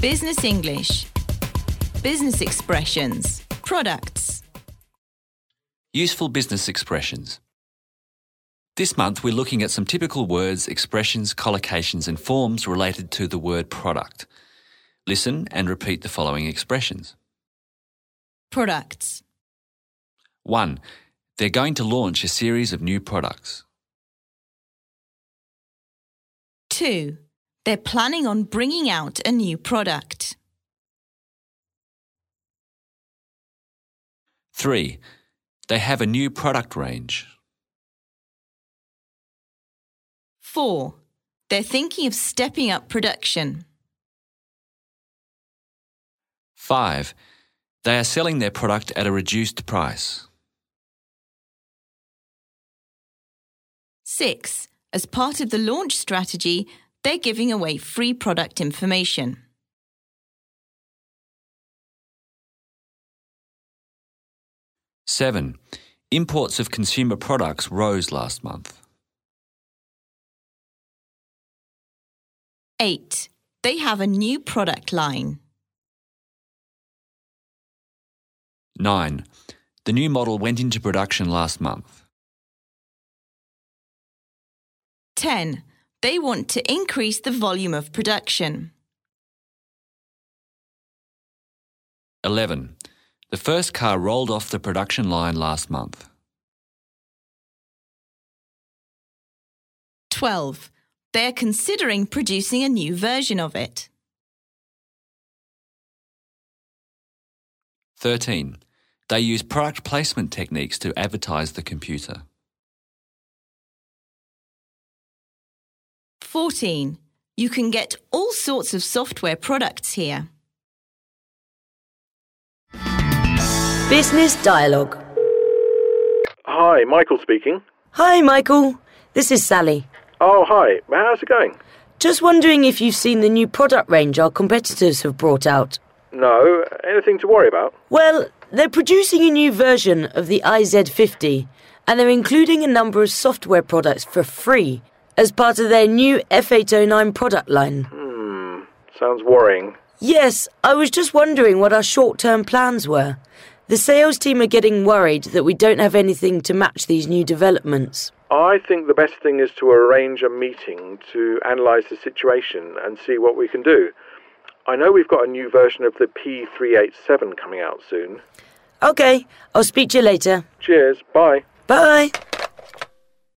Business English. Business expressions. Products. Useful business expressions. This month, we're looking at some typical words, expressions, collocations, and forms related to the word product. Listen and repeat the following expressions. Products. 1. They're going to launch a series of new products. 2. They're planning on bringing out a new product. 3. They have a new product range. 4. They're thinking of stepping up production. 5. They are selling their product at a reduced price. 6. As part of the launch strategy, they're giving away free product information. Seven, imports of consumer products rose last month. 8. They have a new product line. 9. The new model went into production last month. 10. They want to increase the volume of production. 11. The first car rolled off the production line last month. 12. They are considering producing a new version of it. 13. They use product placement techniques to advertise the computer. 14. You can get all sorts of software products here. Business Dialogue. Hi, Michael speaking. Hi, Michael. This is Sally. Oh, hi. How's it going? Just wondering if you've seen the new product range our competitors have brought out. No. Anything to worry about? Well, they're producing a new version of the IZ50 and they're including a number of software products for free as part of their new F809 product line. Hmm. Sounds worrying. Yes, I was just wondering what our short term plans were. The sales team are getting worried that we don't have anything to match these new developments. I think the best thing is to arrange a meeting to analyse the situation and see what we can do. I know we've got a new version of the P387 coming out soon. Okay, I'll speak to you later. Cheers. Bye. Bye.